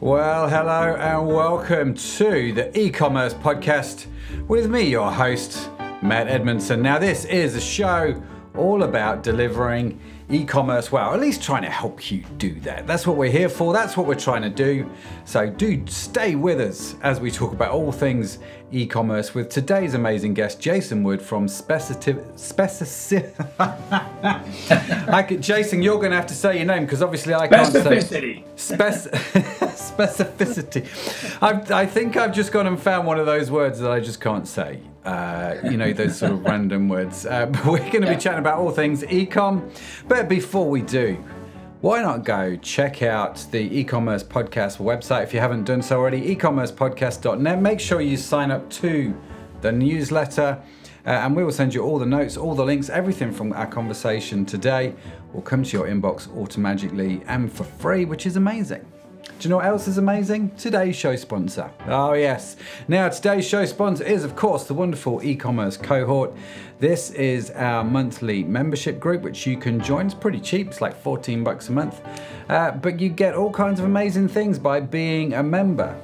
Well, hello and welcome to the e commerce podcast with me, your host, Matt Edmundson. Now, this is a show all about delivering e commerce well, at least trying to help you do that. That's what we're here for, that's what we're trying to do. So, do stay with us as we talk about all things e commerce with today's amazing guest, Jason Wood from Specific. Specific. Jason, you're going to have to say your name because obviously I can't Specificity. say. Spec- specificity. I've, I think I've just gone and found one of those words that I just can't say. Uh, you know, those sort of random words. Uh, but we're going to be chatting about all things ecom. But before we do, why not go check out the e-commerce podcast website if you haven't done so already ecommercepodcast.net make sure you sign up to the newsletter uh, and we will send you all the notes all the links everything from our conversation today will come to your inbox automatically and for free which is amazing do you know what else is amazing? Today's show sponsor. Oh, yes. Now, today's show sponsor is, of course, the wonderful e commerce cohort. This is our monthly membership group, which you can join. It's pretty cheap, it's like 14 bucks a month. Uh, but you get all kinds of amazing things by being a member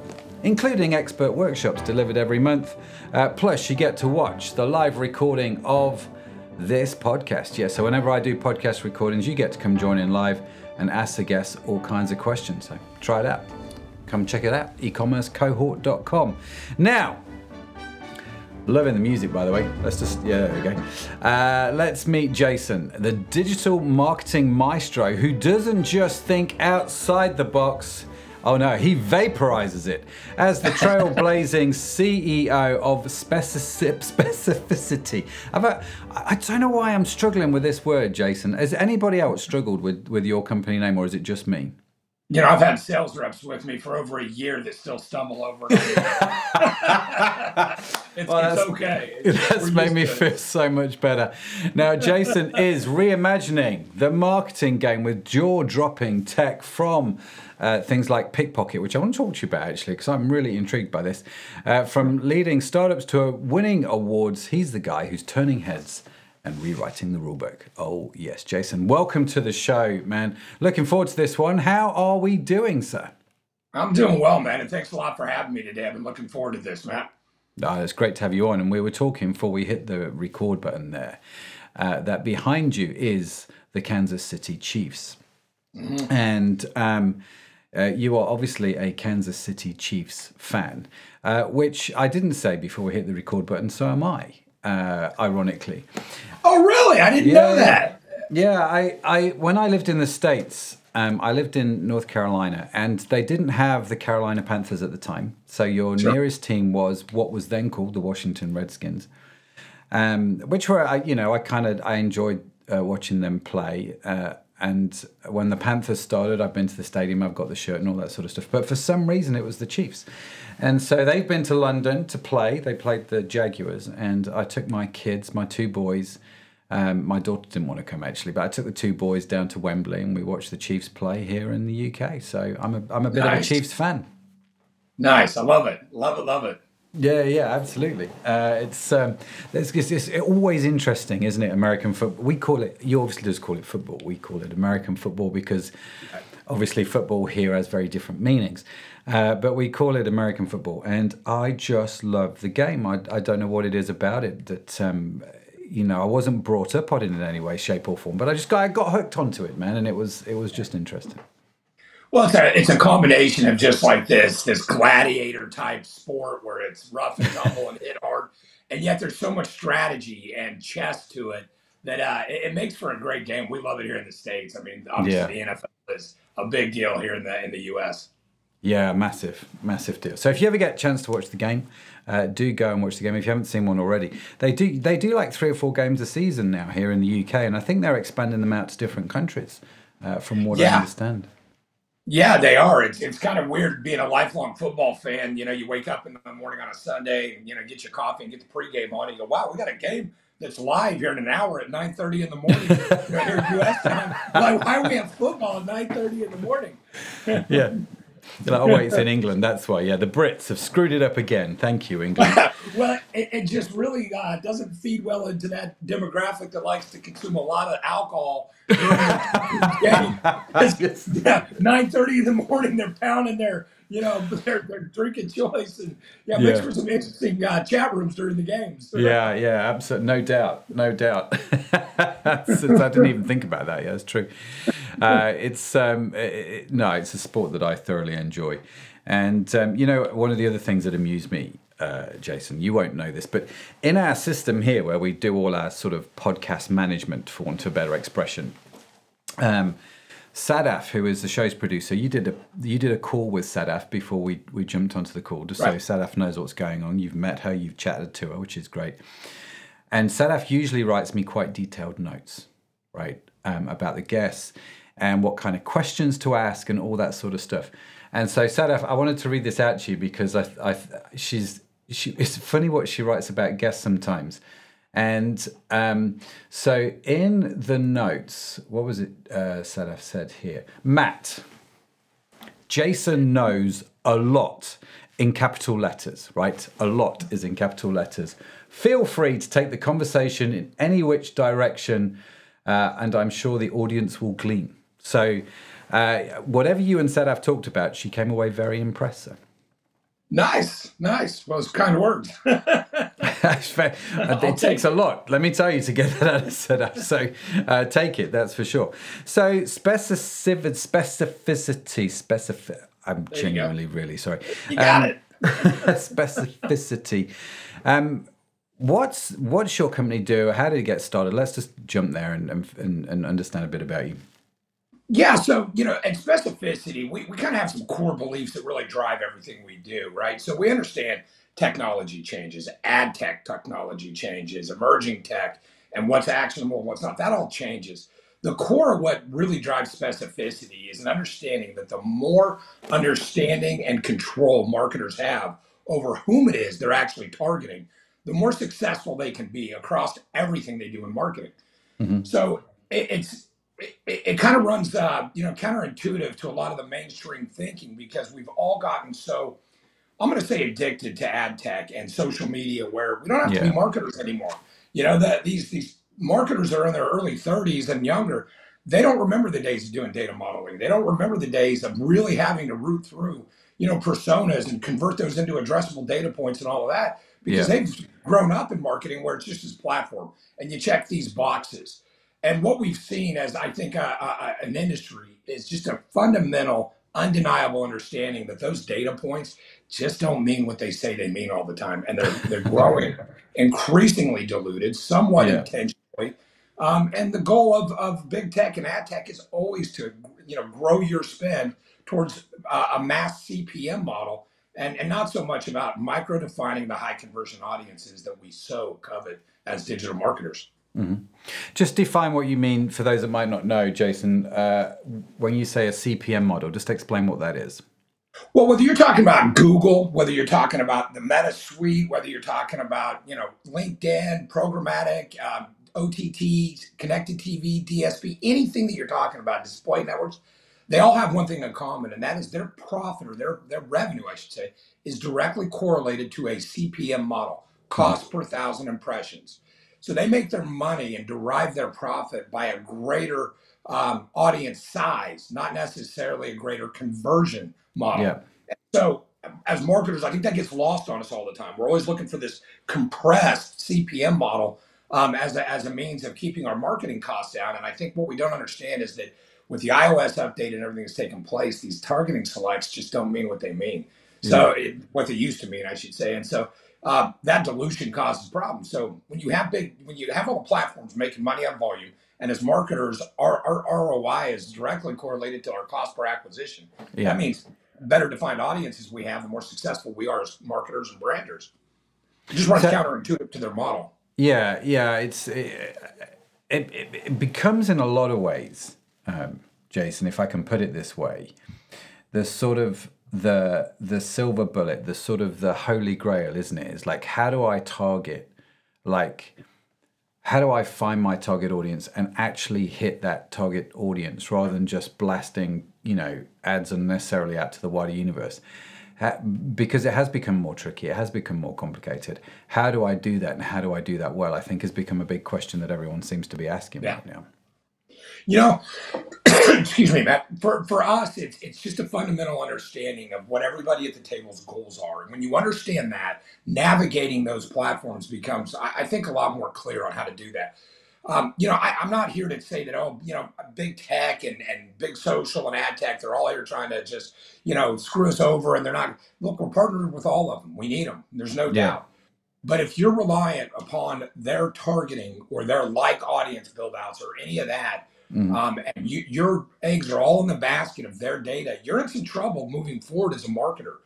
including expert workshops delivered every month. Uh, plus, you get to watch the live recording of this podcast. Yeah, so whenever I do podcast recordings, you get to come join in live and ask the guests all kinds of questions. So try it out. Come check it out, ecommercecohort.com. Now, loving the music, by the way. Let's just, yeah, there we go. Uh, let's meet Jason, the digital marketing maestro who doesn't just think outside the box. Oh no, he vaporizes it. As the trailblazing CEO of specific, specificity. Uh, I don't know why I'm struggling with this word, Jason. Has anybody else struggled with, with your company name, or is it just me? You know, I've had sales reps with me for over a year that still stumble over it. it's, Well, it's that's- okay. It's- That's made me it. feel so much better. Now, Jason is reimagining the marketing game with jaw dropping tech from uh, things like Pickpocket, which I want to talk to you about actually, because I'm really intrigued by this. Uh, from leading startups to winning awards, he's the guy who's turning heads and rewriting the rulebook. Oh, yes, Jason, welcome to the show, man. Looking forward to this one. How are we doing, sir? I'm doing well, man. And thanks a lot for having me today. I've been looking forward to this, Matt. Oh, it's great to have you on. And we were talking before we hit the record button there uh, that behind you is the Kansas City Chiefs. And um, uh, you are obviously a Kansas City Chiefs fan, uh, which I didn't say before we hit the record button, so am I, uh, ironically. Oh, really? I didn't know that. Yeah, I, I when I lived in the States, um, I lived in North Carolina, and they didn't have the Carolina Panthers at the time. So your nearest team was what was then called the Washington Redskins, um, which were I, you know I kind of I enjoyed uh, watching them play. Uh, and when the Panthers started, I've been to the stadium, I've got the shirt and all that sort of stuff. But for some reason, it was the Chiefs. And so they've been to London to play. They played the Jaguars, and I took my kids, my two boys. Um, my daughter didn't want to come actually, but I took the two boys down to Wembley and we watched the Chiefs play here in the UK. So I'm a, I'm a bit of a Chiefs fan. Nice. I love it. Love it. Love it. Yeah, yeah, absolutely. Uh, it's, um, it's, it's, it's always interesting, isn't it? American football. We call it. You obviously just call it football. We call it American football because obviously football here has very different meanings. Uh, but we call it American football, and I just love the game. I, I don't know what it is about it that um, you know I wasn't brought up on it in any way, shape, or form. But I just got I got hooked onto it, man, and it was it was just interesting. Well, it's a, it's a combination of just like this this gladiator type sport where it's rough and tumble and hit hard, and yet there's so much strategy and chess to it that uh, it, it makes for a great game. We love it here in the states. I mean, obviously the NFL is a big deal here in the in the U.S. Yeah, massive, massive deal. So if you ever get a chance to watch the game, uh, do go and watch the game. If you haven't seen one already, they do they do like three or four games a season now here in the UK, and I think they're expanding them out to different countries, uh, from what I Yeah. understand. Yeah, they are. It's it's kind of weird being a lifelong football fan. You know, you wake up in the morning on a Sunday and you know get your coffee and get the pregame on. And you go, wow, we got a game that's live here in an hour at nine thirty in the morning you know, here in U.S. time. Like, why do we have football at nine thirty in the morning? Yeah. Oh wait, it's in England. That's why. Yeah, the Brits have screwed it up again. Thank you, England. well, it, it just really uh, doesn't feed well into that demographic that likes to consume a lot of alcohol. during the game. It's- yeah, nine thirty in the morning, they're pounding their you know, they're, they're drinking choice and yeah, makes Yeah. for some interesting uh, chat rooms during the games. Yeah, yeah, absolutely. No doubt. No doubt. That's- I didn't even think about that. Yeah, it's true. Uh, it's um, it- no, it's a sport that I thoroughly enjoy, and um, you know, one of the other things that amuse me, uh, Jason, you won't know this, but in our system here, where we do all our sort of podcast management, for want of a better expression, um, Sadaf, who is the show's producer, you did a you did a call with Sadaf before we we jumped onto the call, just Right. so Sadaf knows what's going on. You've met her, you've chatted to her, which is great. And Sadaf usually writes me quite detailed notes, right, um, about the guests and what kind of questions to ask and all that sort of stuff. And so Sadaf, I wanted to read this out to you because I, I she's she. It's funny what she writes about guests sometimes. And um, so in the notes, what was it uh, Sadaf said here? Matt, Jason knows a lot in capital letters, right? A lot is in capital letters. Feel free to take the conversation in any which direction, uh, and I'm sure the audience will glean. So, uh, whatever you and Sadaf talked about, she came away very impressive. Nice, nice. Well, it's kind words. That's fair. Uh, it takes a lot, let me tell you, to get that out of Sadaf. So, uh, take it, that's for sure. So, specific, specificity, specific. I'm you genuinely really sorry. You got Um, it. specificity. Um, what's what's your company do? How did it get started? Let's just jump there and and, and understand a bit about you. Yeah, so you know, and specificity, we, we kind of have some core beliefs that really drive everything we do, right? So we understand technology changes, ad tech technology changes, emerging tech, and what's actionable and what's not. That all changes. The core of what really drives specificity is an understanding that the more understanding and control marketers have over whom it is they're actually targeting, the more successful they can be across everything they do in marketing. Mhm. So it, it's it, it kind of runs uh, you know counterintuitive to a lot of the mainstream thinking because we've all gotten so i'm going to say addicted to ad tech and social media where we don't have to Yeah. be marketers anymore you know that these these marketers that are in their early 30s and younger they don't remember the days of doing data modeling they don't remember the days of really having to root through you know personas and convert those into addressable data points and all of that because Yeah. they've grown up in marketing where it's just this platform and you check these boxes and what we've seen as I think uh, uh, an industry is just a fundamental, undeniable understanding that those data points just don't mean what they say they mean all the time, and they're they're growing increasingly diluted, somewhat Yeah. intentionally. Um, and the goal of, of big tech and ad tech is always to you know grow your spend towards uh, a mass CPM model, and and not so much about micro defining the high conversion audiences that we so covet as digital marketers. Just define what you mean for those that might not know, Jason. Uh, when you say a CPM model, just explain what that is. Well, whether you're talking about Google, whether you're talking about the Meta Suite, whether you're talking about you know LinkedIn, programmatic, um, OTT, connected TV, DSP, anything that you're talking about, display networks, they all have one thing in common, and that is their profit or their their revenue, I should say, is directly correlated to a CPM model, cost per thousand impressions. So they make their money and derive their profit by a greater um, audience size, not necessarily a greater conversion model. Yeah. So as marketers, I think that gets lost on us all the time. We're always looking for this compressed CPM model um, as, a, as a means of keeping our marketing costs down. And I think what we don't understand is that with the iOS update and everything that's taken place, these targeting selects just don't mean what they mean. So it, what they used to mean, I should say. And so uh, that dilution causes problems. So when you have big, when you have all the platforms making money on volume, and as marketers, our, our ROI is directly correlated to our cost per acquisition. Yeah. That means better defined audiences we have, the more successful we are as marketers and branders. It just runs So- counterintuitive to their model. Yeah, yeah, it's it, it, it becomes in a lot of ways, um, Jason, if I can put it this way, the sort of the the silver bullet, the sort of the holy grail, isn't it? It's like how do I target, like how do I find my target audience and actually hit that target audience rather than just blasting, you know, ads unnecessarily out to the wider universe? Because it has become more tricky, it has become more complicated. How do I do that, and how do I do that well? I think has become a big question that everyone seems to be asking Yeah. right now. You know, excuse me, Matt. For for us, it's it's just a fundamental understanding of what everybody at the table's goals are. And when you understand that, navigating those platforms becomes, I, I think, a lot more clear on how to do that. Um, you know, I, I'm not here to say that, oh, you know, big tech and, and big social and ad tech, they're all here trying to just, you know, screw us over and they're not. Look, we're partnered with all of them. We need them. There's no Yeah. doubt. But if you're reliant upon their targeting or their like audience build outs or any of that, Mm. um, and you, your eggs are all in the basket of their data, you're in some trouble moving forward as a marketer.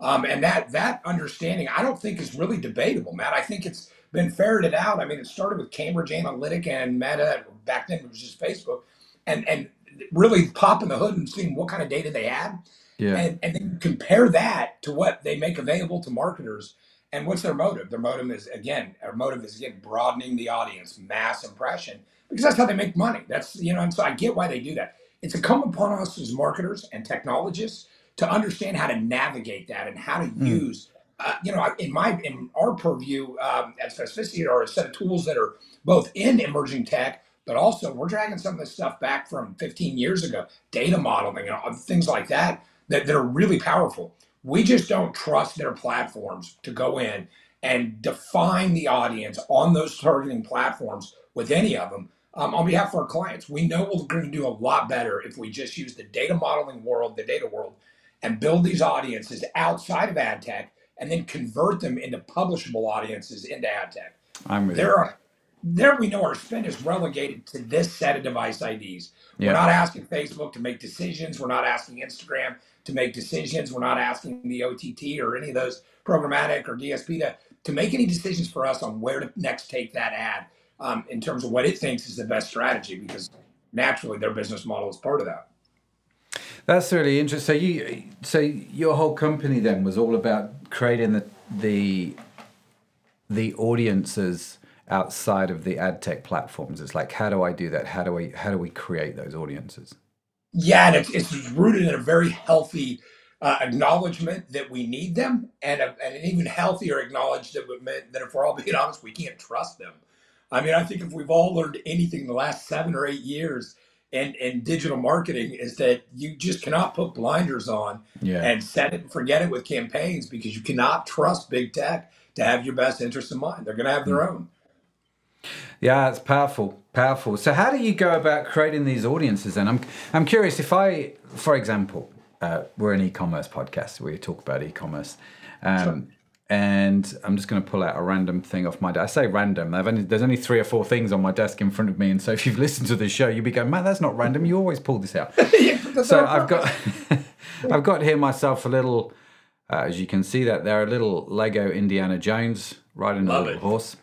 Um, and that that understanding, I don't think is really debatable, Matt. I think it's been ferreted out. I mean, it started with Cambridge Analytica and Meta. Back then, it was just Facebook, and and really popping the hood and seeing what kind of data they had, Yeah. and and then compare that to what they make available to marketers. And what's their motive? Their motive is again, their motive is again broadening the audience, mass impression, because that's how they make money. That's you know, and so I get why they do that. It's incumbent upon us as marketers and technologists to understand how to navigate that and how to Mm. use. Uh, you know, in my in our purview um, at Specificity are a set of tools that are both in emerging tech, but also we're dragging some of this stuff back from 15 years ago, data modeling and things like that, that that are really powerful. We just don't trust their platforms to go in and define the audience on those targeting platforms with any of them um, on behalf of our clients. We know we're going to do a lot better if we just use the data modeling world, the data world, and build these audiences outside of ad tech and then convert them into publishable audiences into ad tech. I'm with you. There are there we know our spend is relegated to this set of device IDs. We're not asking Facebook to make decisions. We're not asking Instagram to make decisions. We're not asking the OTT or any of those programmatic or DSP to, to make any decisions for us on where to next take that ad um, in terms of what it thinks is the best strategy because naturally their business model is part of that. That's really interesting. So you, so your whole company then was all about creating the the the audiences outside of the ad tech platforms. It's like, how do I do that? How do we how do we create those audiences? Yeah, and it's, it's rooted in a very healthy uh, acknowledgement that we need them, and, a, and an even healthier acknowledgement that, that if we're all being honest, we can't trust them. I mean, I think if we've all learned anything the last seven or eight years in, in digital marketing, is that you just cannot put blinders on Yeah. and set it and forget it with campaigns because you cannot trust big tech to have your best interest in mind. They're going to have their own. Yeah, it's powerful, powerful. So, how do you go about creating these audiences? Then, I'm I'm curious if I, for example, uh, we're an e-commerce podcast. Where we talk about e-commerce, um, and I'm just going to pull out a random thing off my desk. I say random. I've only, there's only three or four things on my desk in front of me, and so if you've listened to the show, you'll be going, "Man, that's not random. You always pull this out." so I've got I've got here myself a little. Uh, as you can see that there, a little Lego Indiana Jones riding Love a little it. horse.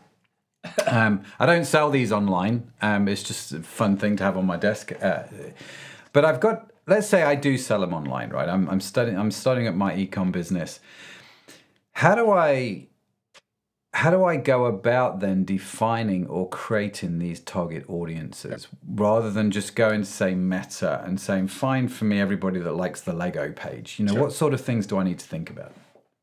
Um, I don't sell these online. Um, it's just a fun thing to have on my desk. Uh, but I've got, let's say I do sell them online, right? I'm, I'm studying, I'm starting up my ecom business. How do I, how do I go about then defining or creating these target audiences rather than just going to say meta and saying, find for me everybody that likes the Lego page? You know, Sure. what sort of things do I need to think about?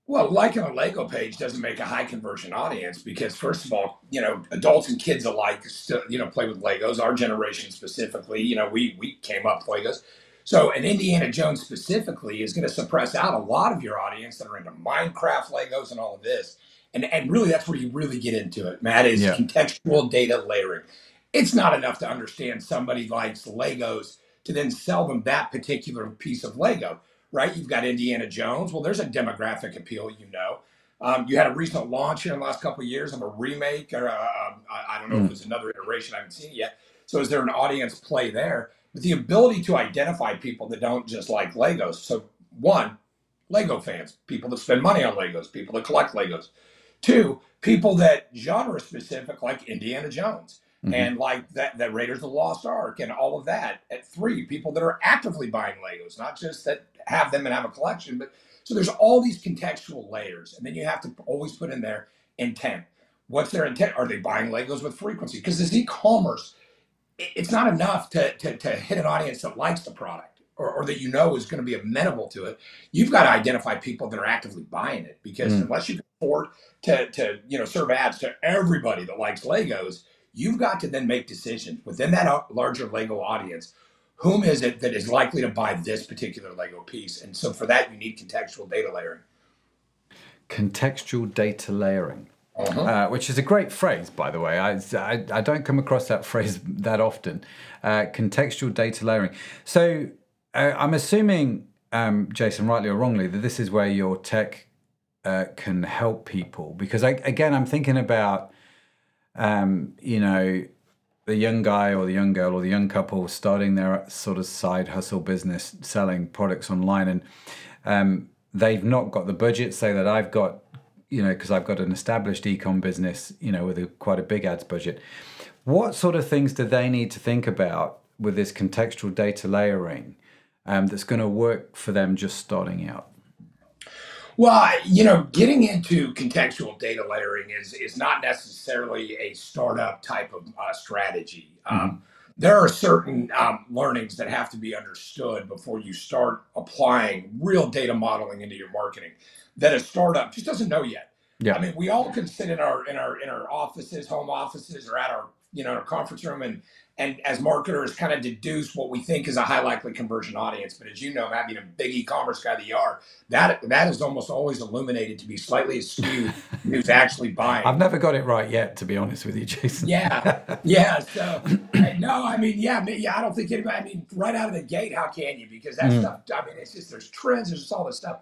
Well, liking a Lego page doesn't make a high conversion audience because, first of all, you know, adults and kids alike, still, you know, play with Legos. Our generation specifically, you know, we we came up with Legos. So, an Indiana Jones specifically is going to suppress out a lot of your audience that are into Minecraft, Legos, and all of this. And and really, that's where you really get into it, Matt. Is Yeah. contextual data layering. It's not enough to understand somebody likes Legos to then sell them that particular piece of Lego right? You've got Indiana Jones. Well, there's a demographic appeal, you know. Um, you had a recent launch here in the last couple of years of a remake, or uh, um, I, I don't know if Mm. it was another iteration. I haven't seen it yet. So, is there an audience play there? But the ability to identify people that don't just like Legos. So, one, Lego fans, people that spend money on Legos, people that collect Legos. Two, people that genre specific, like Indiana Jones Mhm. and like that, that Raiders of the Lost Ark and all of that. At three, people that are actively buying Legos, not just that have them and have a collection, but so there's all these contextual layers, and then you have to always put in there intent. What's their intent? Are they buying Legos with frequency? Because as e-commerce, it- it's not enough to, to, to hit an audience that likes the product or, or that you know is going to be amenable to it. You've got to identify people that are actively buying it because Mm. unless you can afford to, to you know serve ads to everybody that likes Legos, you've got to then make decisions within that larger Lego audience. whom is it that is likely to buy this particular Lego piece? And so for that, you need contextual data layering. Contextual data layering. Uh-huh. Uh, which is a great phrase, by the way. I, I, I don't come across that phrase that often. Uh, contextual data layering. So uh, I'm assuming, um, Jason, rightly or wrongly, that this is where your tech uh, can help people. Because I, again, I'm thinking about, um, you know, the young guy or the young girl or the young couple starting their sort of side hustle business selling products online and um, they've not got the budget say that i've got you know because i've got an established ecom business you know with a, quite a big ads budget. What sort of things do they need to think about with this contextual data layering um, that's going to work for them just starting out? Well, you know, getting into contextual data layering is is not necessarily a startup type of uh, strategy. hmm Um, there are certain um, learnings that have to be understood before you start applying real data modeling into your marketing that a startup just doesn't know yet. Yeah. I mean, we all can sit in our in our in our offices, home offices, or at our you know our conference room, and and as marketers, kind of deduce what we think is a high likely conversion audience. But as you know, Matt, being a big e-commerce guy that you are, that that is almost always illuminated to be slightly skewed who's actually buying. i've never got it right yet to be honest with you jason Yeah, yeah. So no, I mean, yeah, yeah. I don't think anybody. I mean, right out of the gate, how can you? Because that Mm, stuff. I mean, it's just there's trends. There's just all this stuff.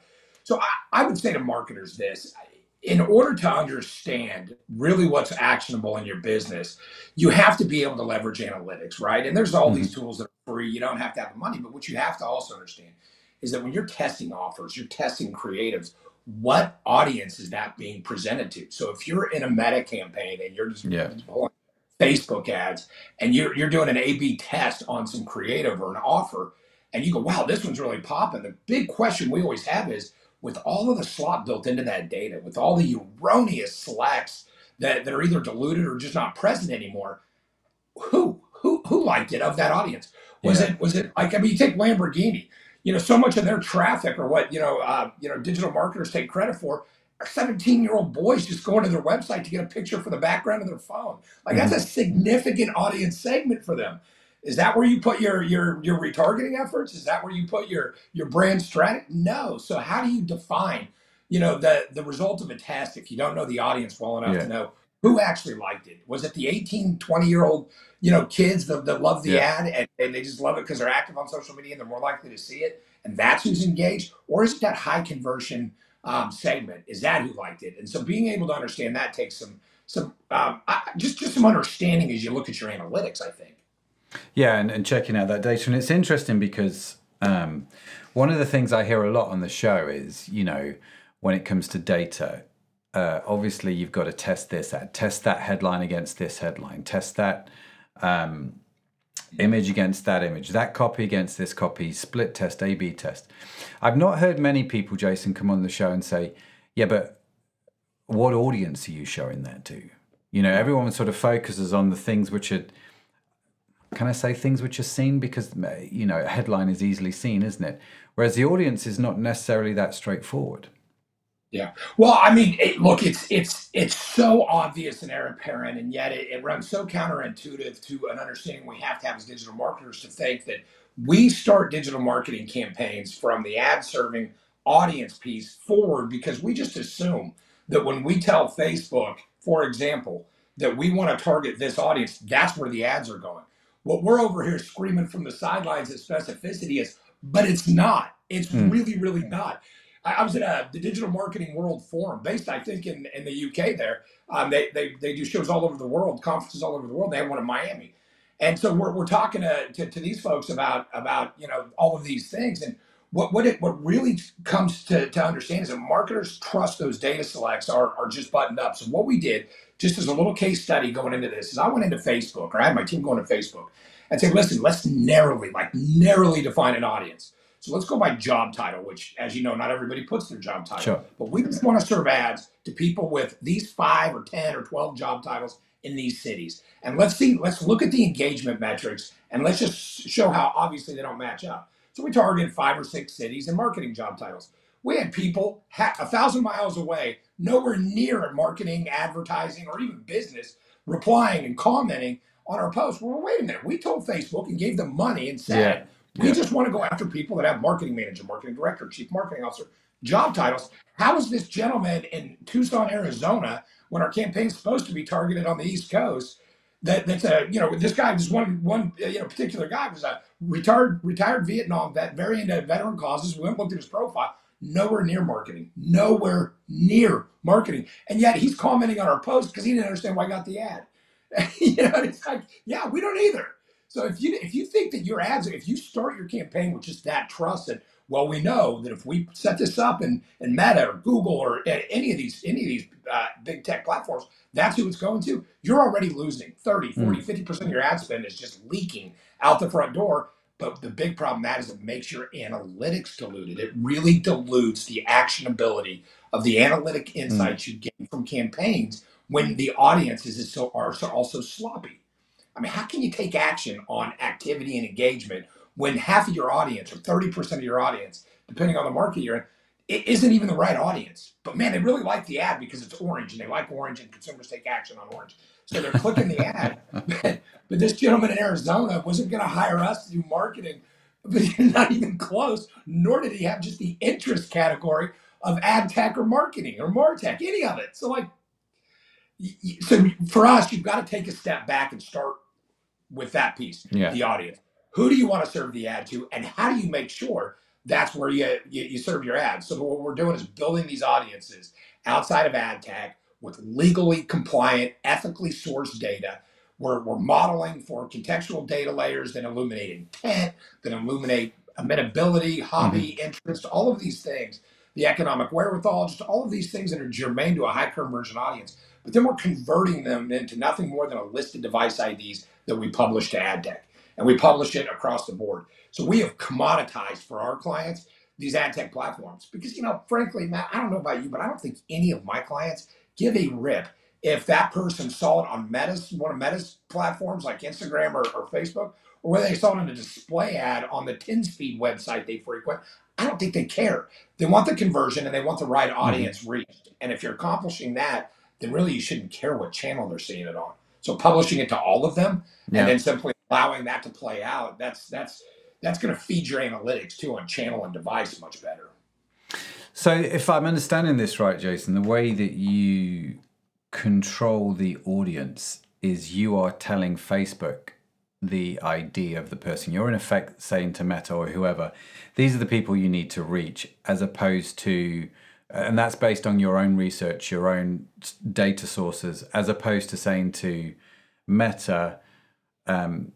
So I, I would say to marketers this: in order to understand really what's actionable in your business, you have to be able to leverage analytics, right? And there's all these mhm, tools that are free. You don't have to have the money, but what you have to also understand is that when you're testing offers, you're testing creatives. What audience is that being presented to? So if you're in a meta campaign and you're just yeah pulling Facebook ads and you're you're doing an A/B test on some creative or an offer, and you go, "Wow, this one's really popping." The big question we always have is, with all of the slop built into that data, with all the erroneous selects that, that are either diluted or just not present anymore, who who who liked it of that audience? Was yeah it was it like I mean, you take Lamborghini, you know, so much of their traffic or what you know, uh, you know, digital marketers take credit for are 17 year old boys just going to their website to get a picture for the background of their phone. Like that's hmm a significant audience segment for them. Is that where you put your your your retargeting efforts? Is that where you put your your brand strategy? No. So how do you define, you know, the the result of a test if you don't know the audience well enough to yeah know who actually liked it? Was it the 18, 20 year old, you know, kids that, that love the yeah ad and, and they just love it because they're active on social media and they're more likely to see it? And that's who's engaged? Or is it that high conversion um, segment? Is that who liked it? And so being able to understand that takes some some um, I, just just some understanding as you look at your analytics, I think. Yeah, and, and checking out that data. And it's interesting because um, one of the things I hear a lot on the show is, you know, when it comes to data, uh, obviously you've got to test this ad, test that headline against this headline, test that um, image against that image, that copy against this copy, split test, A B test. I've not heard many people, Jason, come on the show and say, yeah, but what audience are you showing that to? You know, everyone sort of focuses on the things which are can I say things which are seen because uh, you know a headline is easily seen, isn't it? Whereas the audience is not necessarily that straightforward. Yeah. Well, I mean, it, look, it's it's it's so obvious and heir apparent, and yet it, it runs so counterintuitive to an understanding we have to have as digital marketers to think that we start digital marketing campaigns from the ad serving audience piece forward because we just assume that when we tell Facebook, for example, that we want to target this audience, that's where the ads are going. What we're over here screaming from the sidelines at specificity is, but it's not. It's Mm, really, really not. I, I was at a, the Digital Marketing World Forum, based, I think, in, in the UK. There, um, they, they they do shows all over the world, conferences all over the world. They have one in Miami, and so we're, we're talking to, to, to these folks about about you know all of these things and. What, what, it, what really comes to, to understand is that marketers trust those data selects are, are just buttoned up. So what we did, just as a little case study going into this, is I went into Facebook, or I had my team going to Facebook, and say, listen, let's narrowly, like narrowly define an audience. So let's go by job title, which, as you know, not everybody puts their job title, sure. but we just want to serve ads to people with these five or 10 or 12 job titles in these cities. And let's see, let's look at the engagement metrics and let's just show how obviously they don't match up. So we targeted five or six cities and marketing job titles. We had people ha- a thousand miles away, nowhere near marketing, advertising, or even business, replying and commenting on our post. Well, wait a minute. We told Facebook and gave them money and said, Yeah. we Yeah. just want to go after people that have marketing manager, marketing director, chief marketing officer, job titles. How is this gentleman in Tucson, Arizona, when our campaign's supposed to be targeted on the East Coast? That, that's a you know this guy this one one uh, you know particular guy was a retired retired Vietnam vet very into veteran causes we went and looked at his profile nowhere near marketing nowhere near marketing. And yet he's commenting on our post because he didn't understand why I got the ad. You know and it's like yeah we don't either. So if you if you think that your ads if you start your campaign with just that trust that well we know that if we set this up in, in Meta or Google or a- any of these any of these uh, big tech platforms that's who it's going to you're already losing 30 40 50% of your ad spend is just leaking out the front door. But the big problem that is it makes your analytics diluted. It really dilutes the actionability of the analytic insights you get from campaigns when the audiences is so are so also sloppy. I mean, how can you take action on activity and engagement when half of your audience or 30% of your audience, depending on the market you're in, it isn't even the right audience? But man, they really like the ad because it's orange and they like orange and consumers take action on orange. So they're clicking the ad. but this gentleman in Arizona wasn't going to hire us to do marketing, but he's not even close, nor did he have just the interest category of ad tech or marketing or martech, any of it. So, like, so for us, you've got to take a step back and start with that piece, Yeah. the audience. Who do you want to serve the ad to, and how do you make sure that's where you, you, you serve your ads? So what we're doing is building these audiences outside of ad tech with legally compliant, ethically sourced data. We're, we're modeling for contextual data layers that illuminate intent, that illuminate amenability, mm-hmm. hobby, interest, all of these things, the economic wherewithal, just all of these things that are germane to a high conversion audience. But then we're converting them into nothing more than a list of device IDs that we publish to ad tech. And we publish it across the board. So we have commoditized for our clients these ad tech platforms. Because, you know, frankly, Matt, I don't know about you, but I don't think any of my clients give a rip if that person saw it on Meta's, one of Meta's platforms like Instagram or, or Facebook, or whether they saw it in a display ad on the TinsFeed website they frequent. I don't think they care. They want the conversion and they want the right mm-hmm. audience reached. And if you're accomplishing that, then really you shouldn't care what channel they're seeing it on. So publishing it to all of them Yeah. and then simply allowing that to play out, that's that's that's going to feed your analytics too on channel and device much better. So, if I'm understanding this right, Jason, the way that you control the audience is you are telling Facebook the ID of the person. You're in effect saying to Meta or whoever, these are the people you need to reach, as opposed to, and that's based on your own research, your own data sources, as opposed to saying to Meta, um,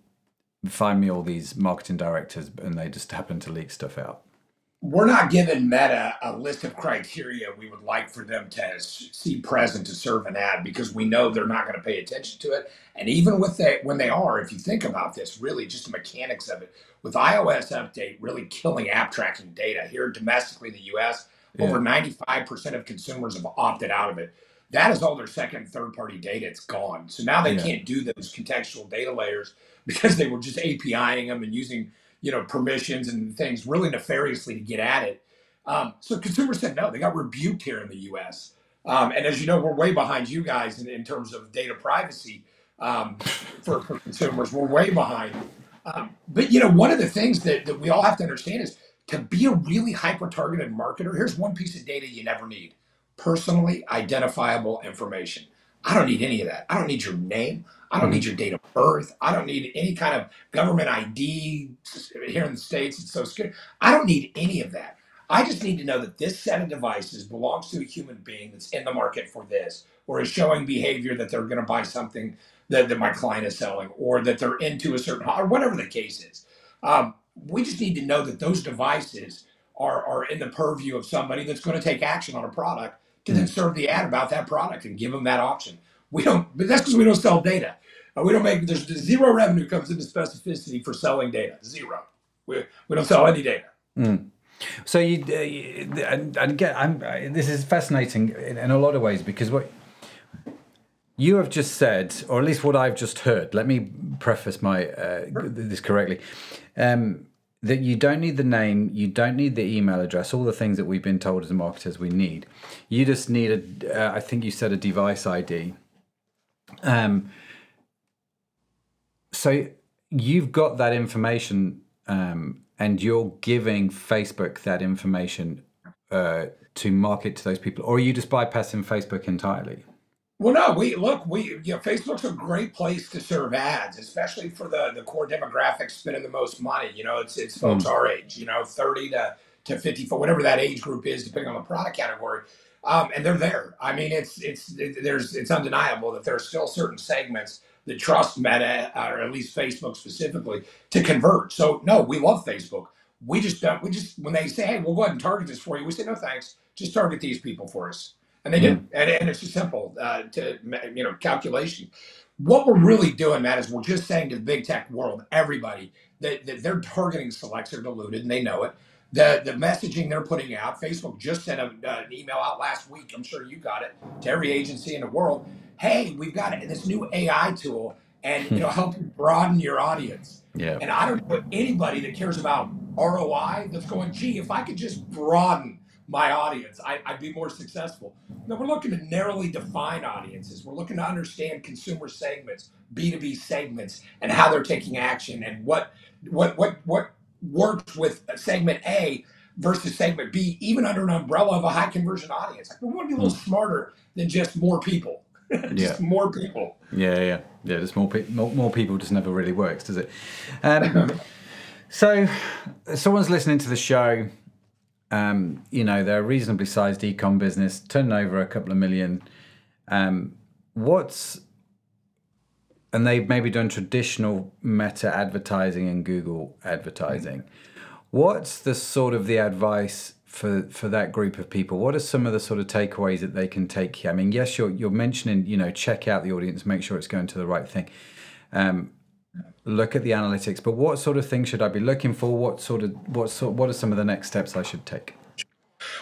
find me all these marketing directors, and they just happen to leak stuff out. We're not giving Meta a list of criteria we would like for them to see present to serve an ad because we know they're not going to pay attention to it. And even with that, when they are, if you think about this, really just the mechanics of it, with iOS update really killing app tracking data here domestically in the US, over 95% of consumers have opted out of it. That is all their second and third party data. It's gone. So now they Yeah. can't do those contextual data layers because they were just APIing them and using you know permissions and things really nefariously to get at it. Um, so consumers said no. They got rebuked here in the U.S. Um, and as you know, we're way behind you guys in, in terms of data privacy um, for, for consumers. We're way behind. Um, but you know, one of the things that, that we all have to understand is to be a really hyper targeted marketer. Here's one piece of data you never need: personally identifiable information. I don't need any of that. I don't need your name. I don't need your date of birth. I don't need any kind of government ID here in the States. It's so scary. I don't need any of that. I just need to know that this set of devices belongs to a human being that's in the market for this, or is showing behavior that they're going to buy something that, that my client is selling, or that they're into a certain, or whatever the case is. Um, we just need to know that those devices are, are in the purview of somebody that's going to take action on a product to then serve the ad about that product and give them that option. We don't, but that's because we don't sell data. Uh, we don't make, there's zero revenue comes into specificity for selling data. Zero. We, we don't sell any data. So you, uh, you- and, and again, I'm, this is fascinating in, in a lot of ways because what you have just said, or at least what I've just heard. Let me preface my uh, this correctly. Um, that you don't need the name, you don't need the email address, all the things that we've been told as marketers we need. You just need a, uh, I think you said a device ID. Um, so you've got that information um, and you're giving Facebook that information uh, to market to those people, or are you just bypassing Facebook entirely? Well, no, we look, we you know, Facebook's a great place to serve ads, especially for the the core demographic spending the most money. You know, it's it's folks Mm. our age, you know, 30 to to 54, whatever that age group is, depending on the product category. Um, and they're there. I mean, it's it's it, there's it's undeniable that there are still certain segments that trust Meta, or at least Facebook specifically, to convert. So no, we love Facebook. We just don't. We just when they say, "Hey, we'll go ahead and target this for you," we say, "No, thanks. Just target these people for us." And they do, and, and it's just simple uh, to you know calculation. What we're really doing, Matt, is we're just saying to the big tech world, everybody, that, that they're targeting selects are diluted, and they know it. The the messaging they're putting out, Facebook just sent a, uh, an email out last week. I'm sure you got it to every agency in the world. Hey, we've got this new AI tool, and it'll help you broaden your audience. Yeah. And I don't know anybody that cares about ROI that's going, gee, if I could just broaden my audience, I, I'd be more successful. No, we're looking to narrowly define audiences. We're looking to understand consumer segments, B2B segments, and how they're taking action and what what what what works with segment A versus segment B, even under an umbrella of a high conversion audience. Like, we want to be a little smarter than just more people. just more people. Yeah, yeah, yeah. Just more, pe- more, more people just never really works, does it? Um, so, someone's listening to the show. Um, you know, they're a reasonably sized ecom business, turning over a couple of million. Um, what's and they've maybe done traditional meta advertising and Google advertising. What's the sort of the advice for for that group of people? What are some of the sort of takeaways that they can take here? I mean, yes, you're you're mentioning, you know, check out the audience, make sure it's going to the right thing. Um, look at the analytics, but what sort of things should I be looking for? What sort of what sort what are some of the next steps I should take?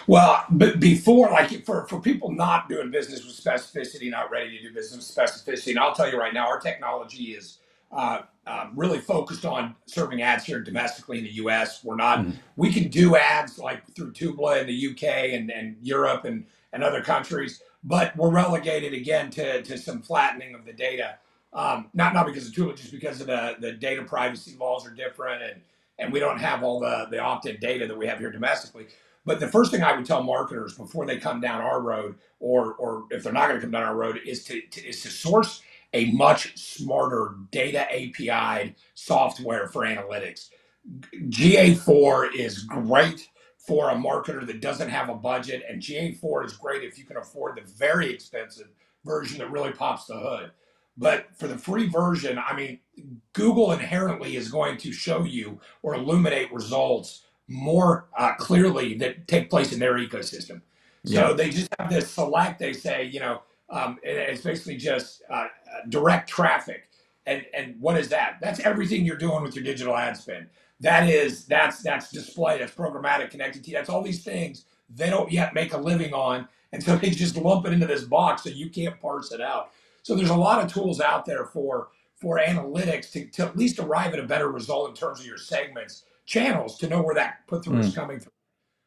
Well, but before, like for, for people not doing business with specificity, not ready to do business with specificity, and I'll tell you right now, our technology is uh, um, really focused on serving ads here domestically in the U.S. We're not. Mhm. We can do ads like through Taboola in the U.K. and, and Europe and, and other countries, but we're relegated again to, to some flattening of the data. Um, not not because of Taboola, just because of the, the data privacy laws are different, and and we don't have all the the opt-in data that we have here domestically. But the first thing I would tell marketers before they come down our road, or or if they're not going to come down our road, is to, to is to source a much smarter data API software for analytics. GA4 is great for a marketer that doesn't have a budget, and GA4 is great if you can afford the very expensive version that really pops the hood. But for the free version, I mean, Google inherently is going to show you or illuminate results more uh, clearly that take place in their ecosystem. So Yeah. they just have this select. They say, you know, um, and it's basically just uh, uh, direct traffic. And and what is that? That's everything you're doing with your digital ad spend. That is that's that's display. That's programmatic, connected TV. That's all these things they don't yet make a living on, and so they just lump it into this box so you can't parse it out. So there's a lot of tools out there for for analytics to, to at least arrive at a better result in terms of your segments, channels to know where that put through is coming from.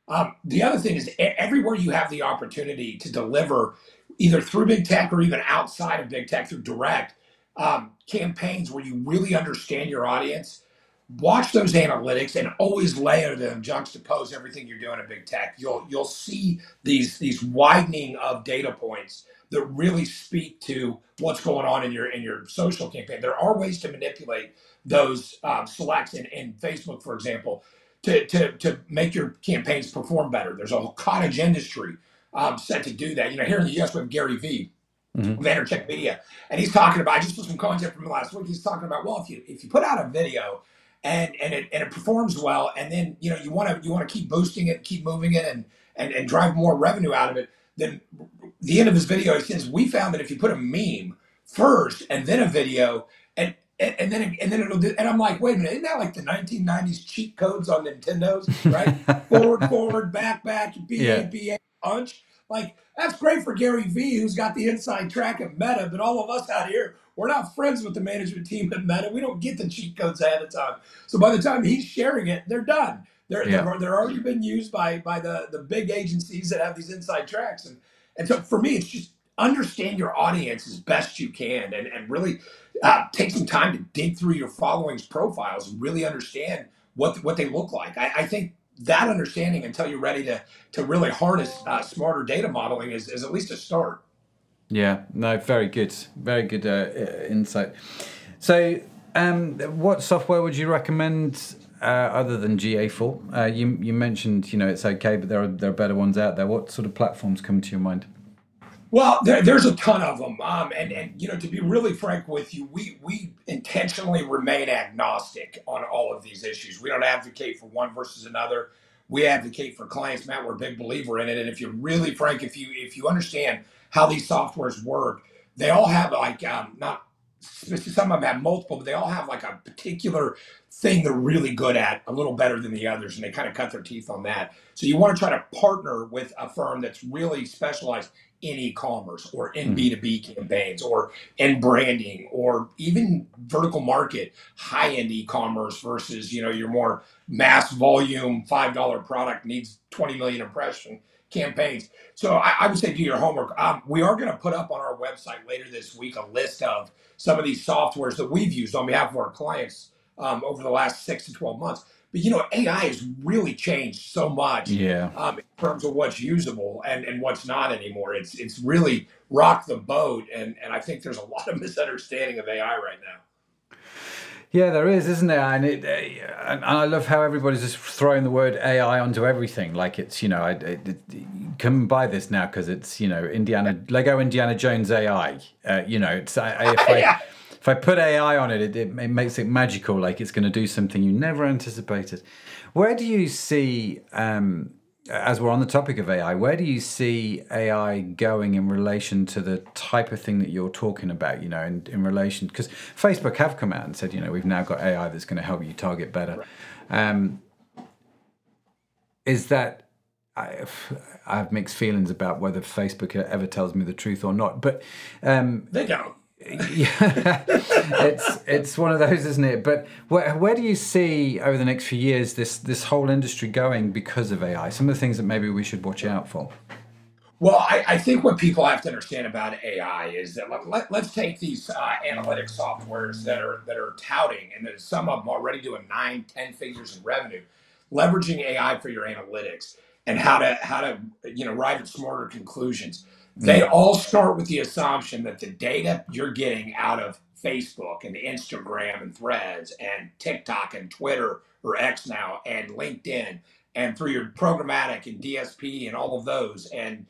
Um, the other thing is everywhere you have the opportunity to deliver, either through big tech or even outside of big tech through direct um, campaigns where you really understand your audience. Watch those analytics and always layer them, juxtapose everything you're doing in big tech. You'll you'll see these these widening of data points that really speak to what's going on in your in your social campaign. There are ways to manipulate those um, selects in, in Facebook, for example, to, to, to make your campaigns perform better. There's a whole cottage industry um, set to do that. You know, here in the US, we have Gary Vee, Mhm. Vaynerchuk Media, and he's talking about. I just put some content from last week. He's talking about well, if you if you put out a video and and it and it performs well, and then you know you want to you want to keep boosting it, keep moving it, and and and drive more revenue out of it. Then the end of his video, he says we found that if you put a meme first and then a video, and and, and then and then it'll do. And I'm like, wait a minute, isn't that like the 1990s cheat codes on Nintendos, right? forward, forward, back, back, B Yeah. A B A punch. Like that's great for Gary Vee, who's got the inside track at Meta, but all of us out here, we're not friends with the management team at Meta. We don't get the cheat codes ahead of time. So by the time he's sharing it, they're done. They're Yeah. they're, they're already been used by by the the big agencies that have these inside tracks. And and so for me, it's just understand your audience as best you can and, and really uh, take some time to dig through your following's profiles and really understand what what they look like. I, I think that understanding until you're ready to to really harness uh, smarter data modeling is, is at least a start. Yeah, no, very good, very good uh, insight. So, um, what software would you recommend uh, other than GA4? Uh, you you mentioned you know it's okay, but there are there are better ones out there. What sort of platforms come to your mind? Well, there, there's a ton of them, um, and and you know to be really frank with you, we we intentionally remain agnostic on all of these issues. We don't advocate for one versus another. We advocate for clients. Matt, we're a big believer in it, and if you're really frank, if you if you understand how these softwares work, they all have like um, not some of them have multiple, but they all have like a particular thing they're really good at, a little better than the others, and they kind of cut their teeth on that. So you want to try to partner with a firm that's really specialized in e-commerce or in mm-hmm. B2B campaigns or in branding or even vertical market high-end e-commerce versus, you know, your more mass volume $5 product needs 20 million impression campaigns. So I, I would say do your homework. Um, we are going to put up on our website later this week a list of some of these softwares that we've used on behalf of our clients um, over the last six to 12 months. But you know, AI has really changed so much yeah. um, in terms of what's usable and, and what's not anymore. It's it's really rocked the boat, and, and I think there's a lot of misunderstanding of AI right now. Yeah, there is, isn't there? And it, uh, and I love how everybody's just throwing the word AI onto everything. Like it's, you know, I, it, buy this now because it's, you know, Indiana Lego Indiana Jones AI. Uh, you know, it's I, if I yeah. If I put AI on it, it, it makes it magical. Like it's going to do something you never anticipated. Where do you see? Um, as we're on the topic of AI, where do you see AI going in relation to the type of thing that you're talking about? You know, in, in relation because Facebook have come out and said, you know, we've now got AI that's going to help you target better. Um, is that I, I have mixed feelings about whether Facebook ever tells me the truth or not, but um, they don't yeah, it's it's one of those, isn't it? But where where do you see over the next few years this this whole industry going because of AI? Some of the things that maybe we should watch out for. Well, I, I think what people have to understand about AI is that let, let, us take these uh, analytic softwares that are that are touting, and some of them already doing nine, ten figures in revenue, leveraging AI for your analytics and how to how to you know arrive at smarter conclusions they mm. all start with the assumption that the data you're getting out of Facebook and Instagram and Threads and TikTok and Twitter or X now and LinkedIn and through your programmatic and DSP and all of those and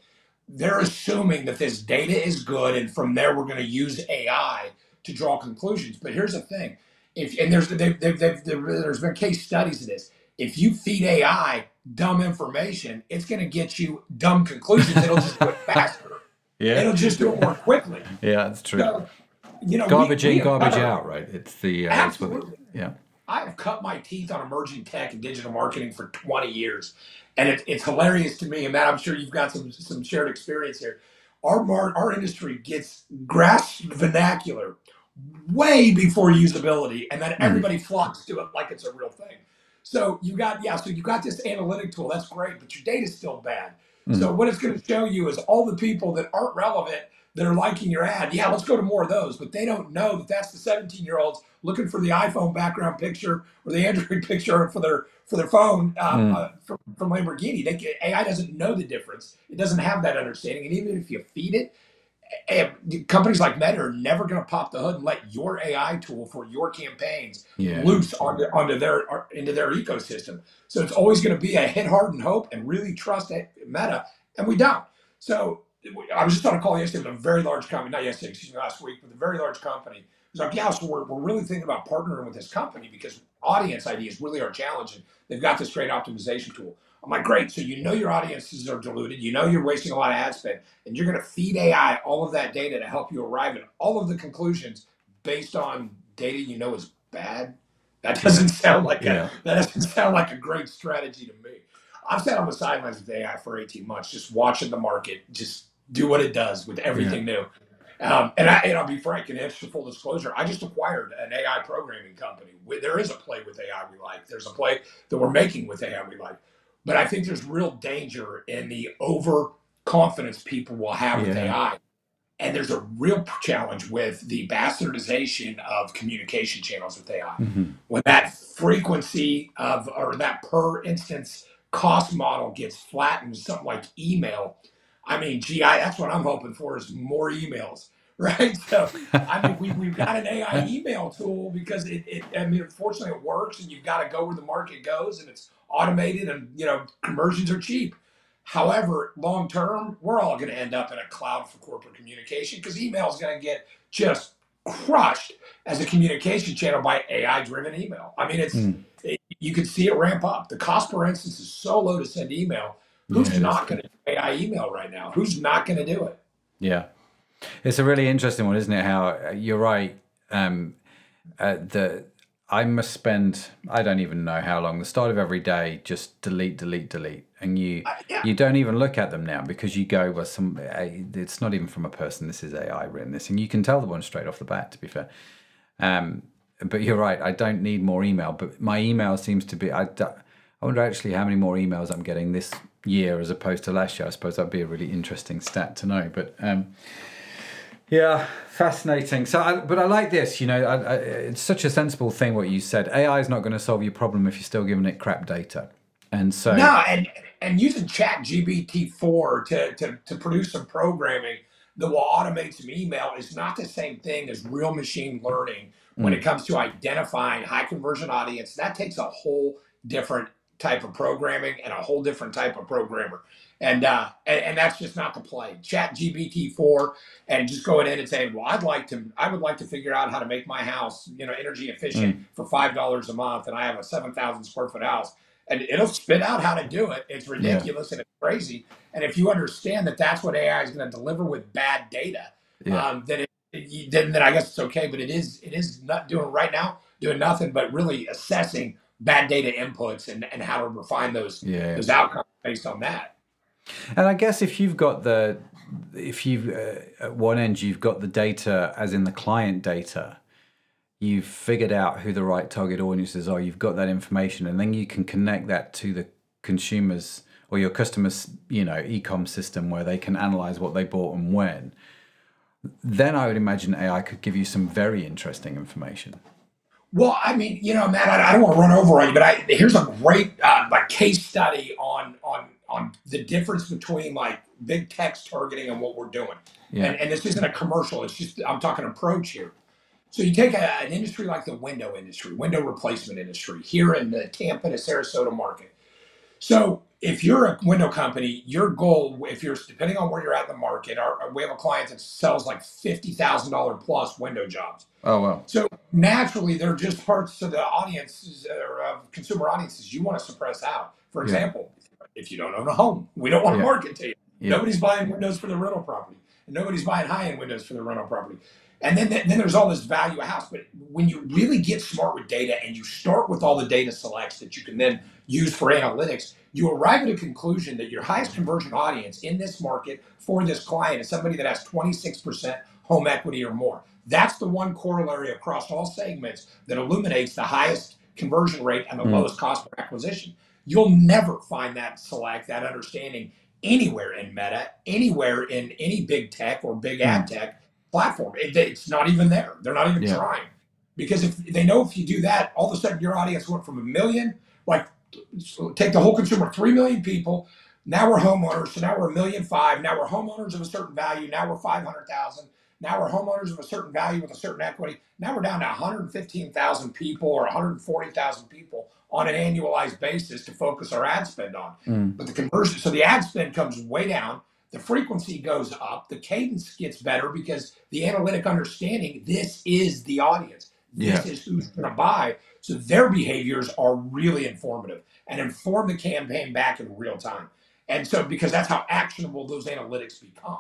they're assuming that this data is good and from there we're going to use AI to draw conclusions. But here's the thing: if and there's they've, they've, they've, there's been case studies of this. If you feed AI dumb information, it's going to get you dumb conclusions. It'll just do it faster. Yeah. It'll just do it more quickly. yeah, that's true. So, you know, garbage we, in, garbage out, right? It's the uh, absolutely. yeah. I've cut my teeth on emerging tech and digital marketing for 20 years, and it, it's hilarious to me. And Matt, I'm sure you've got some some shared experience here. Our mar- our industry gets grass vernacular way before usability, and then mm-hmm. everybody mm. flocks to it like it's a real thing. So you got yeah, so you got this analytic tool. That's great, but your data's still bad. Mm-hmm. So what it's going to show you is all the people that aren't relevant that are liking your ad. Yeah, let's go to more of those, but they don't know that that's the 17 year olds looking for the iPhone background picture or the Android picture for their for their phone uh, mm. uh, from, from Lamborghini. They, AI doesn't know the difference. It doesn't have that understanding, and even if you feed it, companies like Meta are never going to pop the hood and let your AI tool for your campaigns yeah. loose onto, onto their into their ecosystem. So it's always going to be a hit hard and hope and really trust Meta, and we don't. So I was just on a call yesterday with a very large company, not yesterday, excuse me, last week, with a very large company. It's like, yeah, so we're, we're really thinking about partnering with this company because audience ID is really our challenge, and they've got this great optimization tool. I'm like, great. So you know your audiences are diluted. You know you're wasting a lot of ad spend, and you're going to feed AI all of that data to help you arrive at all of the conclusions based on data you know is bad. That doesn't sound like yeah. a that doesn't sound like a great strategy to me. I've sat on the sidelines with AI for 18 months, just watching the market just do what it does with everything yeah. new. Um, and, I, and I'll be frank and answer full disclosure. I just acquired an AI programming company. There is a play with AI we like. There's a play that we're making with AI we like. But I think there's real danger in the overconfidence people will have with yeah. AI. And there's a real challenge with the bastardization of communication channels with AI. Mhm. When that frequency of, or that per instance cost model gets flattened, something like email, I mean, gee, I, that's what I'm hoping for is more emails, right? So, I mean, we, we've got an AI email tool because it, it, I mean, unfortunately it works and you've got to go where the market goes and it's automated and, you know, conversions are cheap. However, long term, we're all going to end up in a cloud for corporate communication because email is going to get just crushed as a communication channel by AI driven email. I mean, it's Mm. it, you can see it ramp up. The cost per instance is so low to send email. Who's Yeah, not going to do AI email right now? Who's not going to do it? Yeah, it's a really interesting one, isn't it? How uh, you're right. Um, uh, the I must spend I don't even know how long. The start of every day, just delete, delete, delete, and you Uh, yeah. you don't even look at them now because you go well. Some it's not even from a person. This is AI written this, and you can tell the one straight off the bat. To be fair, um, but you're right. I don't need more email, but my email seems to be. I I wonder actually how many more emails I'm getting this year as opposed to last year. I suppose that'd be a really interesting stat to know. But um, yeah, fascinating. So, I, but I like this. You know, I, I, it's such a sensible thing what you said. AI is not going to solve your problem if you're still giving it crap data. And so, No, and and using ChatGPT four to, to to produce some programming that will automate some email is not the same thing as real machine learning when Mm. it comes to identifying high conversion audience. That takes a whole different type of programming and a whole different type of programmer. And uh and, and that's just not the play. ChatGPT four and just going in and saying, Well, I'd like to I would like to figure out how to make my house, you know, energy efficient for five dollars a month and I have a seven thousand square foot house and it'll spit out how to do it. It's ridiculous and it's crazy. And if you understand that that's what AI is going to deliver with bad data, yeah, um, then it, it- then then I guess it's okay. But it is it is not doing right now doing nothing but really assessing bad data inputs and, and how to refine those yeah. those outcomes based on that. And I guess if you've got the, if you've uh, at one end you've got the data, as in the client data, you've figured out who the right target audiences are. You've got that information, and then you can connect that to the consumers or your customers, you know, e-com system where they can analyze what they bought and when. Then I would imagine AI could give you some very interesting information. Well, I mean, you know, Matt, I, I don't want to run over on you, but I, here's a great uh, like case study on on on the difference between like big tech targeting and what we're doing. Yeah. And, and this isn't a commercial; it's just I'm talking approach here. So you take a, an industry like the window industry, window replacement industry here in the Tampa to Sarasota market. So if you're a window company, your goal, if you're depending on where you're at in the market, our, we have a client that sells like fifty thousand dollar plus window jobs. Oh well. So naturally, there are just parts of the audiences or of consumer audiences you want to suppress out. For Yeah. example, if you don't own a home, we don't want to Yeah. market to you. Yeah. Nobody's buying windows for the rental property, and nobody's buying high-end windows for the rental property. And then, then there's all this value of house. But when you really get smart with data and you start with all the data selects that you can then use for analytics, you arrive at a conclusion that your highest conversion audience in this market for this client is somebody that has 26% home equity or more. That's the one corollary across all segments that illuminates the highest conversion rate and the Mm. lowest cost per acquisition. You'll never find that select, that understanding anywhere in Meta, anywhere in any big tech or big ad hmm. tech platform. It, it's not even there. They're not even Yeah. trying. Because if they know if you do that, all of a sudden your audience went from a million, like so take the whole consumer, three million people. Now we're homeowners, so now we're a million five. Now we're homeowners of a certain value. Now we're five hundred thousand. Now we're homeowners of a certain value with a certain equity. Now we're down to 115,000 people or 140,000 people on an annualized basis to focus our ad spend on. Mm. But the conversion, so the ad spend comes way down, the frequency goes up, the cadence gets better because the analytic understanding this is the audience, this is who's going to buy. So their behaviors are really informative and inform the campaign back in real time. And so, because that's how actionable those analytics become.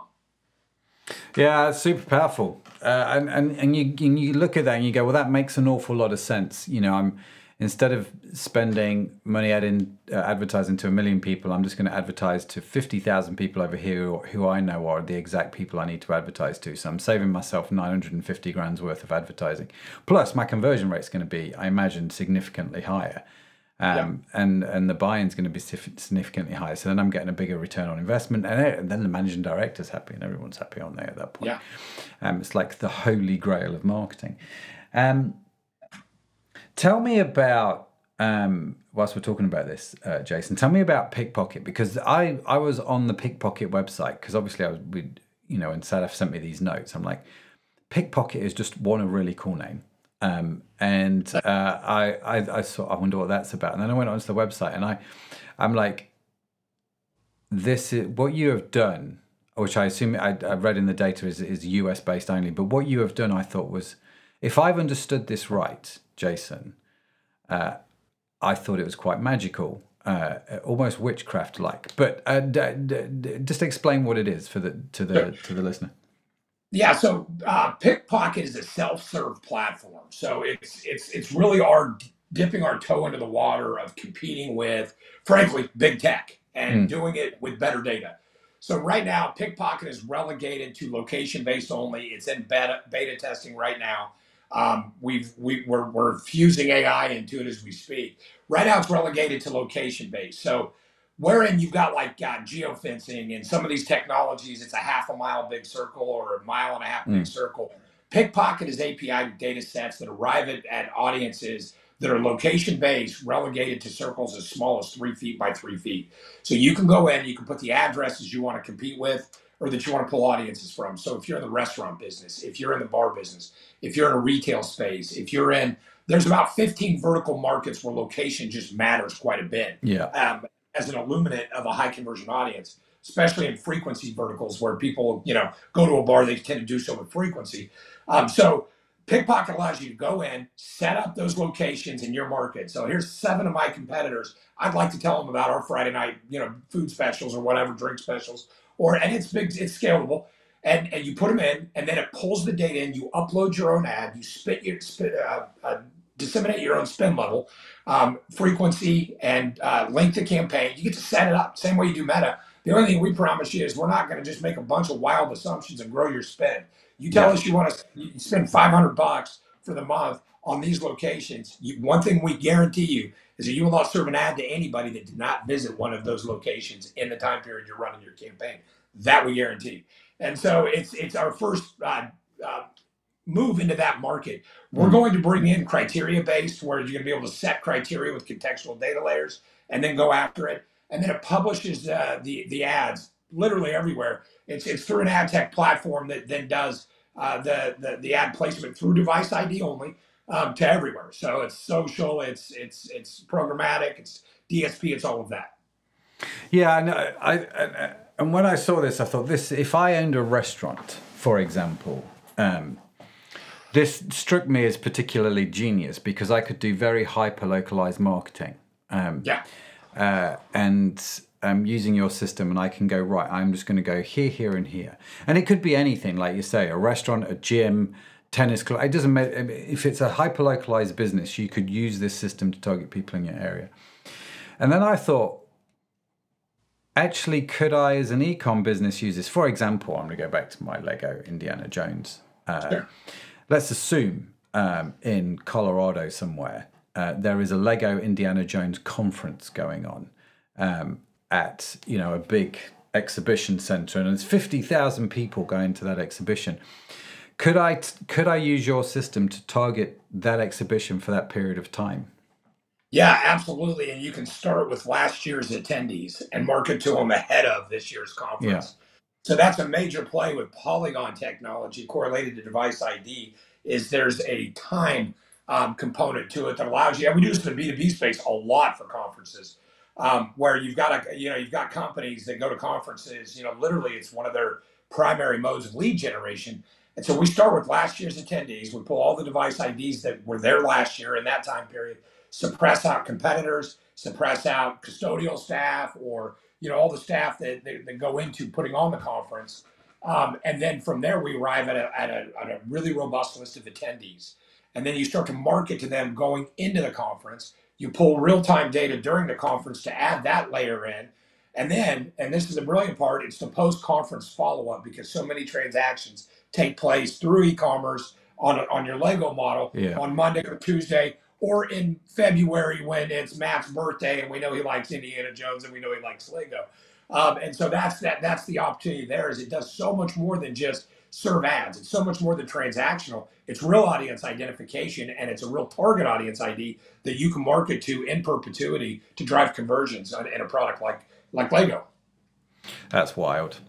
Yeah, super powerful. Uh, and, and, and, you, and you look at that and you go, well, that makes an awful lot of sense. You know, I'm instead of spending money adding uh, advertising to a million people, I'm just going to advertise to 50,000 people over here who, who I know are the exact people I need to advertise to. So I'm saving myself 950 grand's worth of advertising. Plus, my conversion rate is going to be, I imagine, significantly higher. Um, and and the buy-in's going to be significantly higher. So then I'm getting a bigger return on investment, and, and then the managing director's happy, and everyone's happy on there at that point. Yeah. Um, it's like the holy grail of marketing. Um, tell me about um, whilst we're talking about this, uh, Jason. Tell me about Pickpocket because I I was on the Pickpocket website because obviously I was we you know and Sadaf sent me these notes. I'm like, Pickpocket is just one a really cool name. Um, and uh, I, I, I saw, I wonder what that's about. And then I went onto the website and I, I'm like, this is what you have done, which I assume I, I read in the data is, is US based only. But what you have done, I thought was, if I've understood this right, Jason, uh, I thought it was quite magical, uh, almost witchcraft like. But uh, d- d- just explain what it is for the to the to the listener. Yeah, so uh, Pickpocket is a self-serve platform. So it's it's it's really our dipping our toe into the water of competing with, frankly, big tech and mm. doing it with better data. So right now, Pickpocket is relegated to location-based only. It's in beta beta testing right now. Um, we've we, we're, we're fusing AI into it as we speak. Right now, it's relegated to location-based. So wherein you've got like uh, geofencing and some of these technologies, it's a half a mile big circle or a mile and a half big mm. circle. Pickpocket is API data sets that arrive at, at audiences that are location based, relegated to circles as small as three feet by three feet. So you can go in, you can put the addresses you want to compete with or that you want to pull audiences from. So if you're in the restaurant business, if you're in the bar business, if you're in a retail space, if you're in, there's about 15 vertical markets where location just matters quite a bit. Yeah. Um, as an illuminant of a high conversion audience, especially in frequency verticals where people, you know, go to a bar, they tend to do so with frequency. Um, so Pickpocket allows you to go in, set up those locations in your market. So here's seven of my competitors. I'd like to tell them about our Friday night, you know, food specials or whatever, drink specials, or and it's big, it's scalable. And, and you put them in, and then it pulls the data in. You upload your own ad. You spit your spit, uh, uh, disseminate your own spend level, um, frequency, and uh, length of campaign. You get to set it up same way you do Meta. The only thing we promise you is we're not going to just make a bunch of wild assumptions and grow your spend. You tell yeah. us you want to spend 500 bucks for the month on these locations. You, one thing we guarantee you is that you will not serve an ad to anybody that did not visit one of those locations in the time period you're running your campaign. That we guarantee. And so it's it's our first uh, uh, move into that market. We're mm-hmm. going to bring in criteria based, where you're going to be able to set criteria with contextual data layers, and then go after it. And then it publishes uh, the the ads literally everywhere. It's it's through an ad tech platform that then does uh, the, the the ad placement through device ID only um, to everywhere. So it's social, it's it's it's programmatic, it's DSP, it's all of that. Yeah, and I, I and when I saw this, I thought this: if I owned a restaurant, for example. Um, this struck me as particularly genius because I could do very hyper localized marketing. Um, yeah. Uh, and um, using your system, and I can go, right, I'm just going to go here, here, and here. And it could be anything, like you say, a restaurant, a gym, tennis club. It doesn't matter. If it's a hyper localized business, you could use this system to target people in your area. And then I thought, actually, could I, as an ecom business, use this? For example, I'm going to go back to my Lego Indiana Jones. Uh, sure let's assume um, in Colorado somewhere uh, there is a Lego Indiana Jones conference going on um, at you know a big exhibition center, and there's fifty thousand people going to that exhibition. Could I could I use your system to target that exhibition for that period of time? Yeah, absolutely. And you can start with last year's attendees and market to them ahead of this year's conference. Yeah. So that's a major play with Polygon technology correlated to device ID. Is there's a time um, component to it that allows you. And we do this in the B two B space a lot for conferences, um, where you've got a you know you've got companies that go to conferences. You know, literally, it's one of their primary modes of lead generation. And so we start with last year's attendees. We pull all the device IDs that were there last year in that time period, suppress out competitors, suppress out custodial staff or you know all the staff that, that, that go into putting on the conference. Um, and then from there, we arrive at a, at, a, at a really robust list of attendees. And then you start to market to them going into the conference. You pull real time data during the conference to add that layer in. And then, and this is the brilliant part, it's the post conference follow up because so many transactions take place through e commerce on, on your Lego model yeah. on Monday or Tuesday or in February when it's Matt's birthday and we know he likes Indiana Jones and we know he likes Lego. Um, and so that's that. That's the opportunity. There is it does so much more than just serve ads. It's so much more than transactional. It's real audience identification and it's a real target audience ID that you can market to in perpetuity to drive conversions in a product like like Lego. That's wild.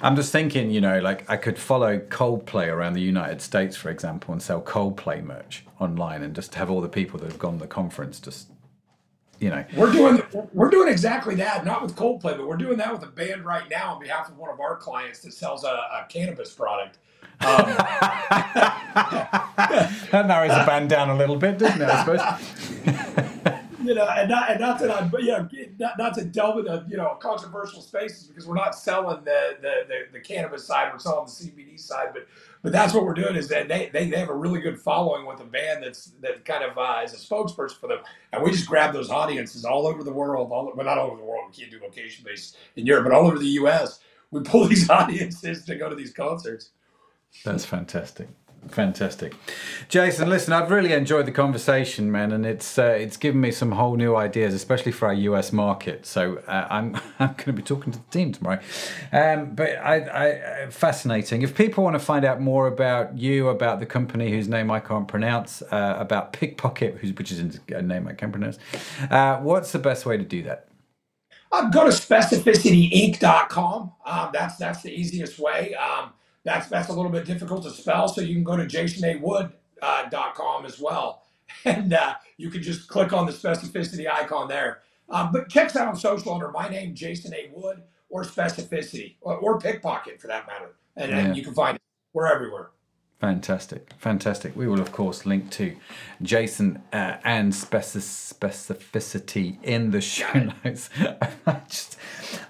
I'm just thinking, you know, like I could follow Coldplay around the United States, for example, and sell Coldplay merch online, and just have all the people that have gone to the conference just, you know. We're doing we're doing exactly that, not with Coldplay, but we're doing that with a band right now on behalf of one of our clients that sells a, a cannabis product. Um, that narrows the band down a little bit, doesn't it? I suppose. you know, and not and not that I'm, you know, not, not to delve into you know controversial spaces because we're not selling the the, the, the cannabis side, we're selling the CBD side, but but that's what we're doing is that they, they, they have a really good following with a band that's that kind of uh, is a spokesperson for them, and we just grab those audiences all over the world, all well not all over the world, we can't do location based in Europe, but all over the U.S. We pull these audiences to go to these concerts. That's fantastic. Fantastic, Jason. Listen, I've really enjoyed the conversation, man, and it's uh, it's given me some whole new ideas, especially for our US market. So uh, I'm I'm going to be talking to the team tomorrow. Um, but I, I, fascinating. If people want to find out more about you, about the company whose name I can't pronounce, uh, about Pickpocket, whose which is a name I can pronounce, uh, what's the best way to do that? Uh, go to specificityinc.com. Um, that's that's the easiest way. Um, that's that's a little bit difficult to spell. So you can go to jasonawood.com uh, as well, and uh, you can just click on the specificity icon there. Um, but check us out on social under my name, Jason A. Wood, or Specificity, or, or Pickpocket for that matter, and, yeah. and you can find it. We're everywhere. Fantastic, fantastic. We will, of course, link to Jason uh, and specificity in the show notes. I just,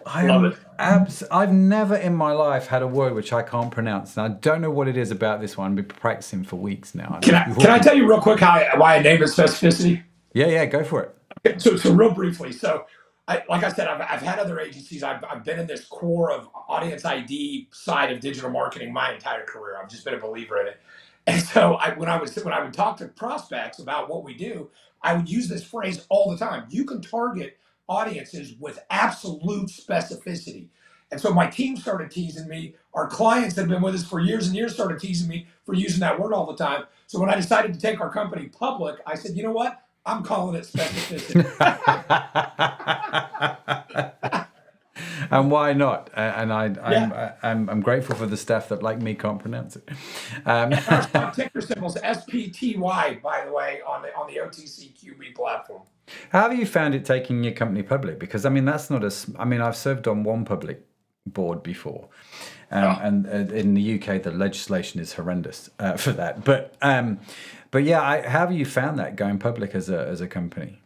I Love it. Abs- I've never in my life had a word which I can't pronounce, and I don't know what it is about this one. I've been practicing for weeks now. Can I, can I tell you real quick how I, why I named it specificity? Yeah, yeah, go for it. Okay, so, so real briefly, so I, like I said, I've, I've had other agencies. I've, I've been in this core of audience ID side of digital marketing my entire career. I've just been a believer in it. And so I, when I was when I would talk to prospects about what we do, I would use this phrase all the time. You can target audiences with absolute specificity. And so my team started teasing me. Our clients that have been with us for years and years started teasing me for using that word all the time. So when I decided to take our company public, I said, you know what? I'm calling it specificity. and why not? And I, I'm, yeah. I'm, I'm, grateful for the staff that, like me, can't pronounce it. Um, our ticker symbols SPTY, by the way, on the on the OTCQB platform. How have you found it taking your company public? Because I mean, that's not a. I mean, I've served on one public board before, um, oh. and uh, in the UK, the legislation is horrendous uh, for that. But um, but yeah, I, how have you found that going public as a as a company?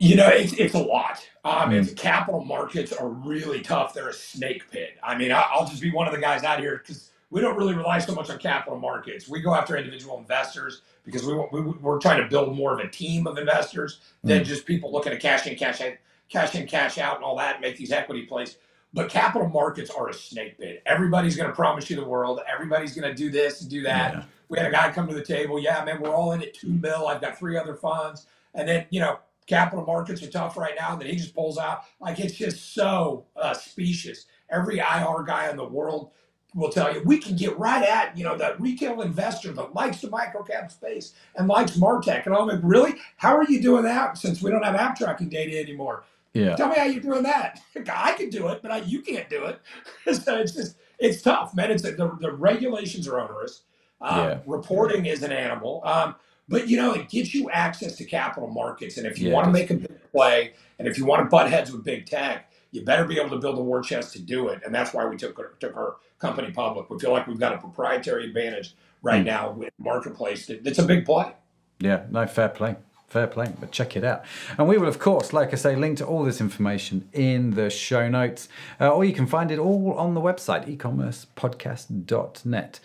You know, it's it's a lot. Um, mm. it's, capital markets are really tough. They're a snake pit. I mean, I, will just be one of the guys out here because we don't really rely so much on capital markets. We go after individual investors because we, we we're trying to build more of a team of investors than mm. just people looking to cash in, cash out, cash in, cash out, and all that, and make these equity plays. But capital markets are a snake pit. Everybody's going to promise you the world. Everybody's going to do this and do that. Yeah. We had a guy come to the table. Yeah, man, we're all in at two mil. I've got three other funds. And then, you know, capital markets are tough right now. And then he just pulls out. Like, it's just so uh, specious. Every IR guy in the world will tell you we can get right at you know the retail investor that likes the microcap space and likes martech and i'm like really how are you doing that since we don't have app tracking data anymore yeah. Tell me how you're doing that. I can do it, but I, you can't do it. so it's just, it's tough, man. It's the, the regulations are onerous. Um, yeah. Reporting is an animal. Um, but you know, it gives you access to capital markets. And if you yeah, want to make a big play, and if you want to butt heads with big tech, you better be able to build a war chest to do it. And that's why we took took our company public. We feel like we've got a proprietary advantage right mm. now with marketplace. It's a big play. Yeah, no fair play. Fair play, but check it out. And we will, of course, like I say, link to all this information in the show notes, uh, or you can find it all on the website, ecommercepodcast.net.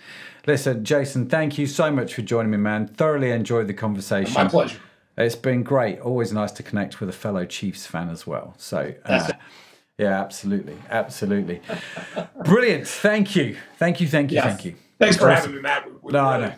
Listen, Jason, thank you so much for joining me, man. Thoroughly enjoyed the conversation. My pleasure. It's been great. Always nice to connect with a fellow Chiefs fan as well. So, uh, yeah, absolutely. Absolutely. Brilliant. Thank you. Thank you. Thank you. Yes. Thank you. Thanks for awesome. having me, Matt. We, we no, really no.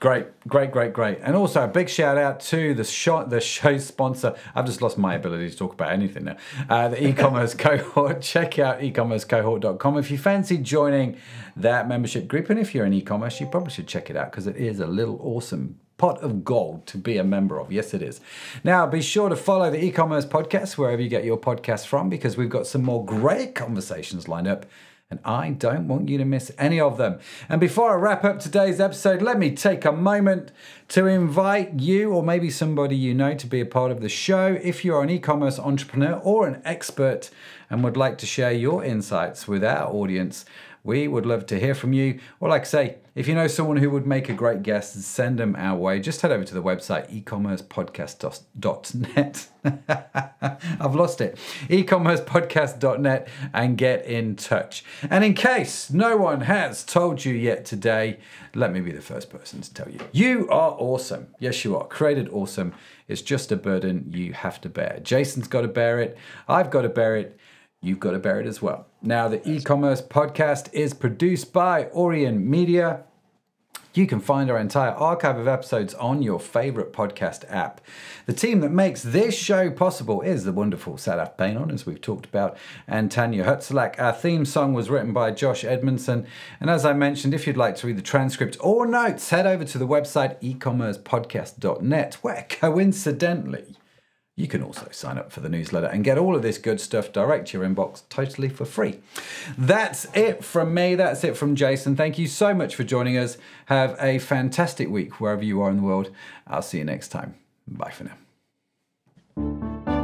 Great, great, great, great. And also a big shout out to the show, the show sponsor. I've just lost my ability to talk about anything now. Uh, the e-commerce cohort. Check out ecommercecohort.com if you fancy joining that membership group. And if you're in e-commerce, you probably should check it out because it is a little awesome pot of gold to be a member of. Yes, it is. Now, be sure to follow the e-commerce podcast wherever you get your podcasts from because we've got some more great conversations lined up and I don't want you to miss any of them. And before I wrap up today's episode, let me take a moment to invite you or maybe somebody you know to be a part of the show. If you're an e commerce entrepreneur or an expert and would like to share your insights with our audience, we would love to hear from you. Or, like I say, if you know someone who would make a great guest, send them our way. Just head over to the website ecommercepodcast.net. I've lost it. ecommercepodcast.net and get in touch. And in case no one has told you yet today, let me be the first person to tell you. You are awesome. Yes, you are. Created awesome. It's just a burden you have to bear. Jason's got to bear it. I've got to bear it you've got to bear it as well. Now, the e commerce podcast is produced by Aurion Media. You can find our entire archive of episodes on your favorite podcast app. The team that makes this show possible is the wonderful Sadaf Beynon, as we've talked about, and Tanya Hutsuliak. Our theme song was written by Josh Edmundson. And as I mentioned, if you'd like to read the transcript or notes, head over to the website ecommercepodcast.net, where coincidentally, you can also sign up for the newsletter and get all of this good stuff direct to your inbox totally for free. That's it from me. That's it from Jason. Thank you so much for joining us. Have a fantastic week wherever you are in the world. I'll see you next time. Bye for now.